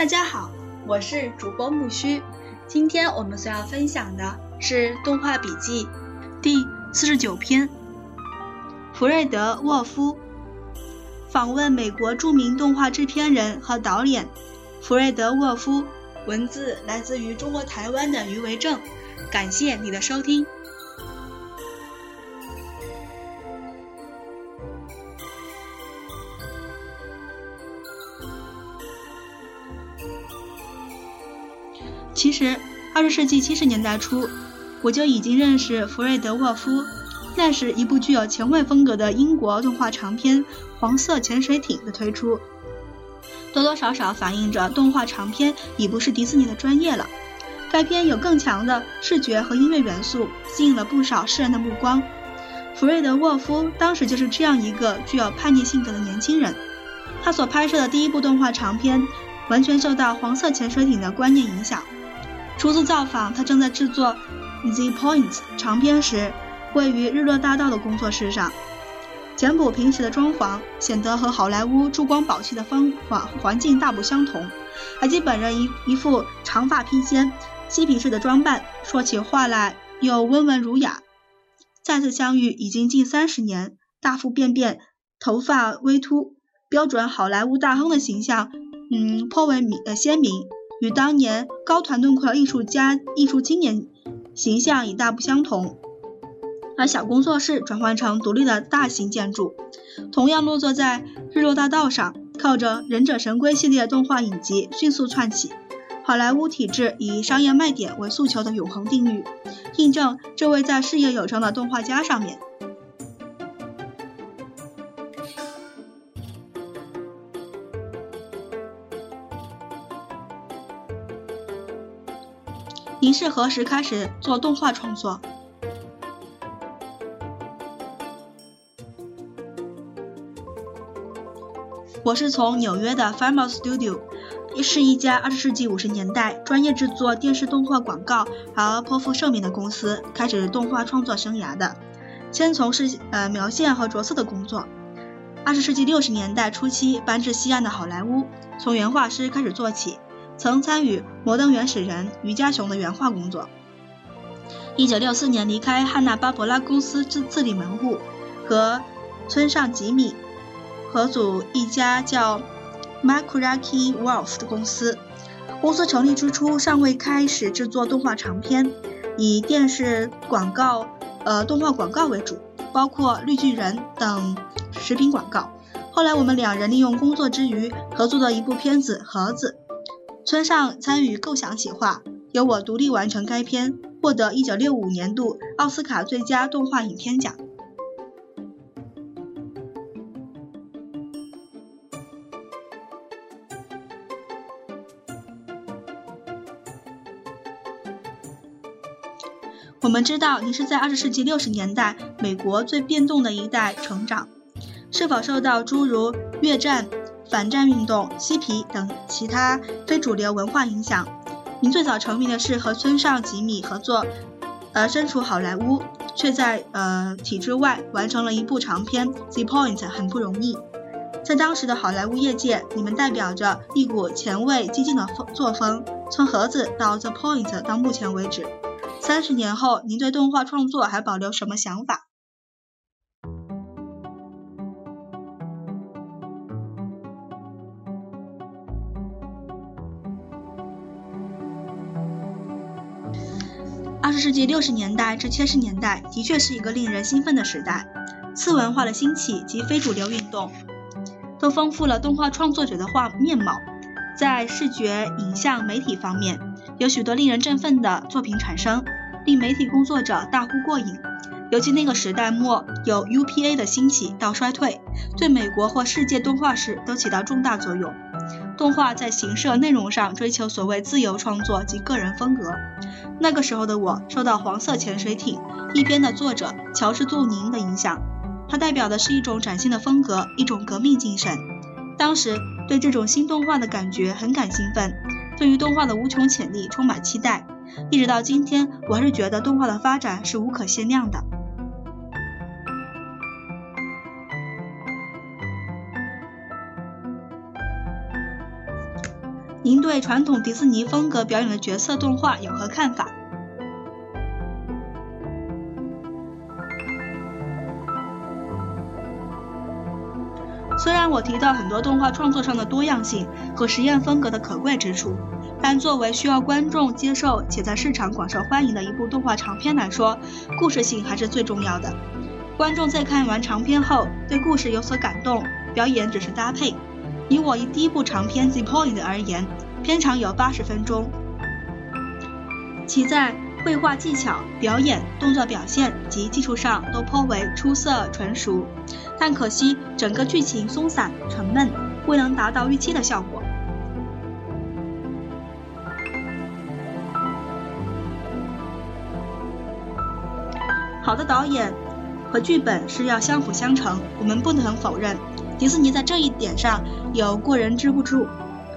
大家好，我是主播木须。今天我们所要分享的是动画笔记第四十九篇。弗瑞德·沃夫访问美国著名动画制片人和导演弗瑞德·沃夫。文字来自于中国台湾的余维正。感谢你的收听。其实，二十世纪七十年代初，我就已经认识弗瑞德·沃夫。那时一部具有前卫风格的英国动画长片《黄色潜水艇》的推出，多多少少反映着动画长片已不是迪士尼的专业了。该片有更强的视觉和音乐元素，吸引了不少世人的目光。弗瑞德·沃夫当时就是这样一个具有叛逆性格的年轻人。他所拍摄的第一部动画长片，完全受到《黄色潜水艇》的观念影响。初次造访他正在制作《The Points》长片时，位于日落大道的工作室上，简朴平实的装潢显得和好莱坞珠光宝气的方环环境大不相同。海基本人一一副长发披肩、嬉皮士的装扮，说起话来又温文儒雅。再次相遇已经近三十年，大腹便便，头发微秃，标准好莱坞大亨的形象，嗯，颇为明呃鲜明。与当年高团顿块艺术家、艺术青年形象已大不相同，而小工作室转换成独立的大型建筑，同样落座在日落大道上，靠着《忍者神龟》系列动画影集迅速窜起。好莱坞体制以商业卖点为诉求的永恒定律，印证这位在事业有成的动画家上面。您是何时开始做动画创作？我是从纽约的 Famous Studio，是一家二十世纪五十年代专业制作电视动画广告而颇负盛名的公司开始动画创作生涯的。先从事呃描线和着色的工作。二十世纪六十年代初期搬至西岸的好莱坞，从原画师开始做起。曾参与《摩登原始人》于家雄的原画工作。一九六四年离开汉娜巴伯拉公司自自立门户，和村上吉米合组一家叫 Makuraki Wolf 的公司。公司成立之初尚未开始制作动画长片，以电视广告、呃动画广告为主，包括绿巨人等食品广告。后来我们两人利用工作之余合作的一部片子《盒子》。村上参与构想企划，由我独立完成该片，获得1965年度奥斯卡最佳动画影片奖。我们知道你是在20世纪60年代美国最变动的一代成长，是否受到诸如越战？反战运动、嬉皮等其他非主流文化影响。您最早成名的是和村上吉米合作，而身处好莱坞，却在呃体制外完成了一部长片《The Point》，很不容易。在当时的好莱坞业界，你们代表着一股前卫激进的风作风。从盒子到《The Point》到目前为止，三十年后，您对动画创作还保留什么想法？二十世纪六十年代至七十年代的确是一个令人兴奋的时代，次文化的兴起及非主流运动，都丰富了动画创作者的画面貌。在视觉、影像、媒体方面，有许多令人振奋的作品产生，令媒体工作者大呼过瘾。尤其那个时代末，有 UPA 的兴起到衰退，对美国或世界动画史都起到重大作用。动画在形式内容上追求所谓自由创作及个人风格。那个时候的我受到《黄色潜水艇》一边的作者乔治·杜宁的影响，它代表的是一种崭新的风格，一种革命精神。当时对这种新动画的感觉很感兴奋，对于动画的无穷潜力充满期待。一直到今天，我还是觉得动画的发展是无可限量的。您对传统迪士尼风格表演的角色动画有何看法？虽然我提到很多动画创作上的多样性和实验风格的可贵之处，但作为需要观众接受且在市场广受欢迎的一部动画长片来说，故事性还是最重要的。观众在看完长片后，对故事有所感动，表演只是搭配。以我一第一部长片《The Point》而言，片长有八十分钟，其在绘画技巧、表演、动作表现及技术上都颇为出色纯熟。但可惜，整个剧情松散沉闷，未能达到预期的效果。好的导演和剧本是要相辅相成，我们不能否认，迪士尼在这一点上有过人之处。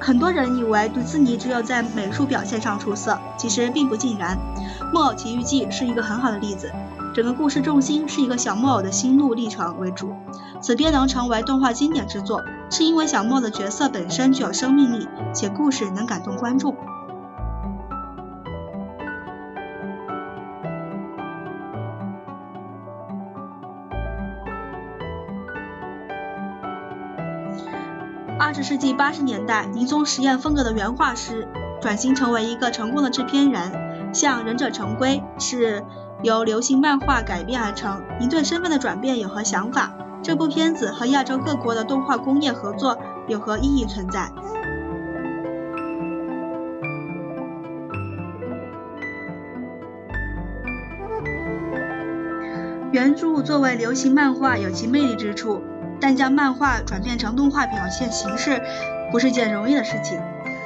很多人以为迪士尼只有在美术表现上出色，其实并不尽然。《木偶奇遇记》是一个很好的例子。整个故事重心是一个小木偶的心路历程为主，此片能成为动画经典之作，是因为小木偶的角色本身具有生命力，且故事能感动观众。二十世纪八十年代，您从实验风格的原画师转型成为一个成功的制片人，像《忍者神龟》是。由流行漫画改编而成，您对身份的转变有何想法？这部片子和亚洲各国的动画工业合作有何意义存在？原著作为流行漫画有其魅力之处，但将漫画转变成动画表现形式不是件容易的事情。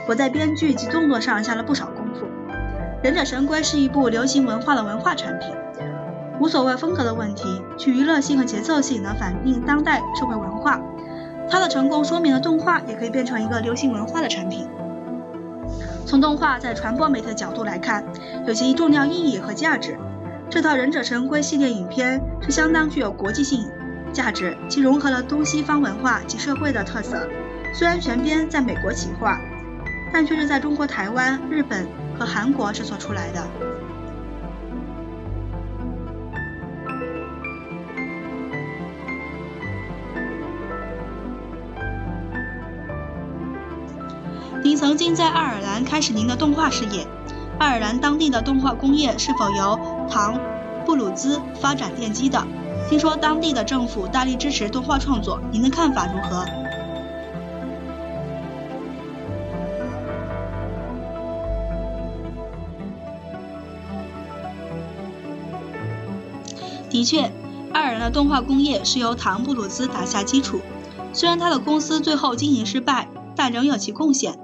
我在编剧及动作上下了不少功夫。《忍者神龟》是一部流行文化的文化产品，无所谓风格的问题，其娱乐性和节奏性能反映当代社会文化。它的成功说明了动画也可以变成一个流行文化的产品。从动画在传播媒体的角度来看，有其重要意义和价值。这套《忍者神龟》系列影片是相当具有国际性价值，其融合了东西方文化及社会的特色。虽然全编在美国企划，但却是在中国台湾、日本。和韩国制作出来的。您曾经在爱尔兰开始您的动画事业，爱尔兰当地的动画工业是否由唐布鲁兹发展奠基的？听说当地的政府大力支持动画创作，您的看法如何？的确，爱尔兰的动画工业是由唐布鲁兹打下基础。虽然他的公司最后经营失败，但仍有其贡献。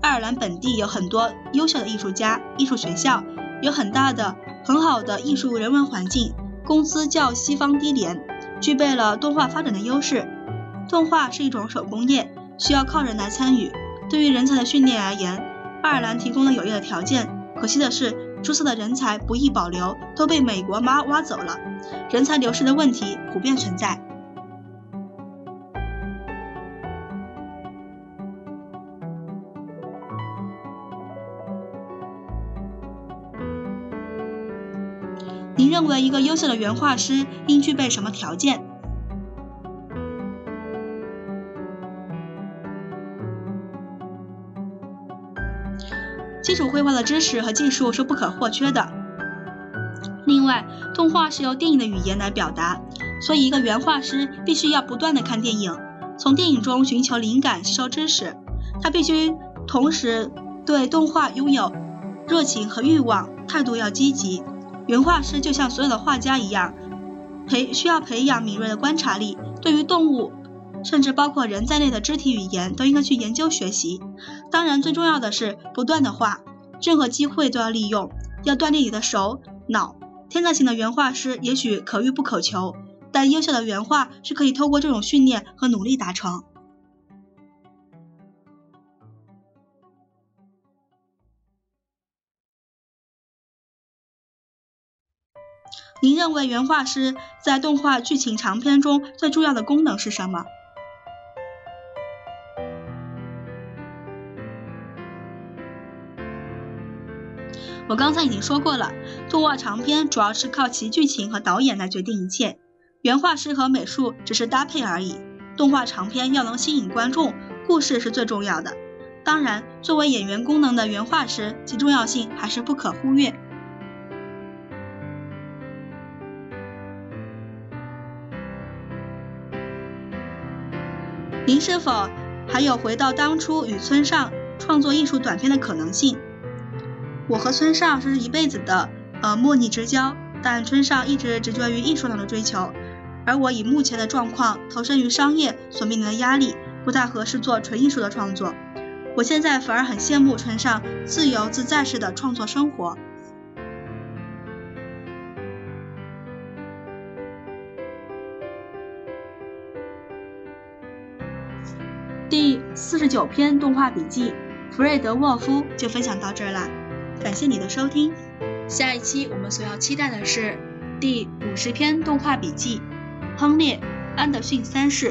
爱尔兰本地有很多优秀的艺术家、艺术学校，有很大的、很好的艺术人文环境，工资较西方低廉，具备了动画发展的优势。动画是一种手工业，需要靠人来参与。对于人才的训练而言，爱尔兰提供了有益的条件。可惜的是。出色的人才不易保留，都被美国妈挖走了。人才流失的问题普遍存在。认为一个优秀的原画师应具备什么条件？基础绘画的知识和技术是不可或缺的。另外，动画是由电影的语言来表达，所以一个原画师必须要不断的看电影，从电影中寻求灵感、吸收知识。他必须同时对动画拥有热情和欲望，态度要积极。原画师就像所有的画家一样，培需要培养敏锐的观察力，对于动物。甚至包括人在内的肢体语言都应该去研究学习。当然，最重要的是不断的画，任何机会都要利用，要锻炼你的手脑。天才型的原画师也许可遇不可求，但优秀的原画是可以透过这种训练和努力达成。您认为原画师在动画剧情长片中最重要的功能是什么？我刚才已经说过了，动画长片主要是靠其剧情和导演来决定一切，原画师和美术只是搭配而已。动画长片要能吸引观众，故事是最重要的。当然，作为演员功能的原画师，其重要性还是不可忽略。您是否还有回到当初与村上创作艺术短片的可能性？我和村上是一辈子的呃莫逆之交，但村上一直执着于艺术上的追求，而我以目前的状况投身于商业所面临的压力，不太合适做纯艺术的创作。我现在反而很羡慕村上自由自在式的创作生活。第四十九篇动画笔记《弗瑞德沃夫》就分享到这儿啦，感谢你的收听。下一期我们所要期待的是第五十篇动画笔记《亨利·安德逊三世》。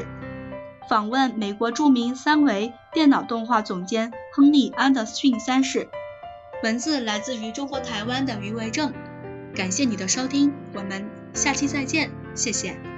访问美国著名三维电脑动画总监亨利·安德逊三世，文字来自于中国台湾的余维正。感谢你的收听，我们下期再见，谢谢。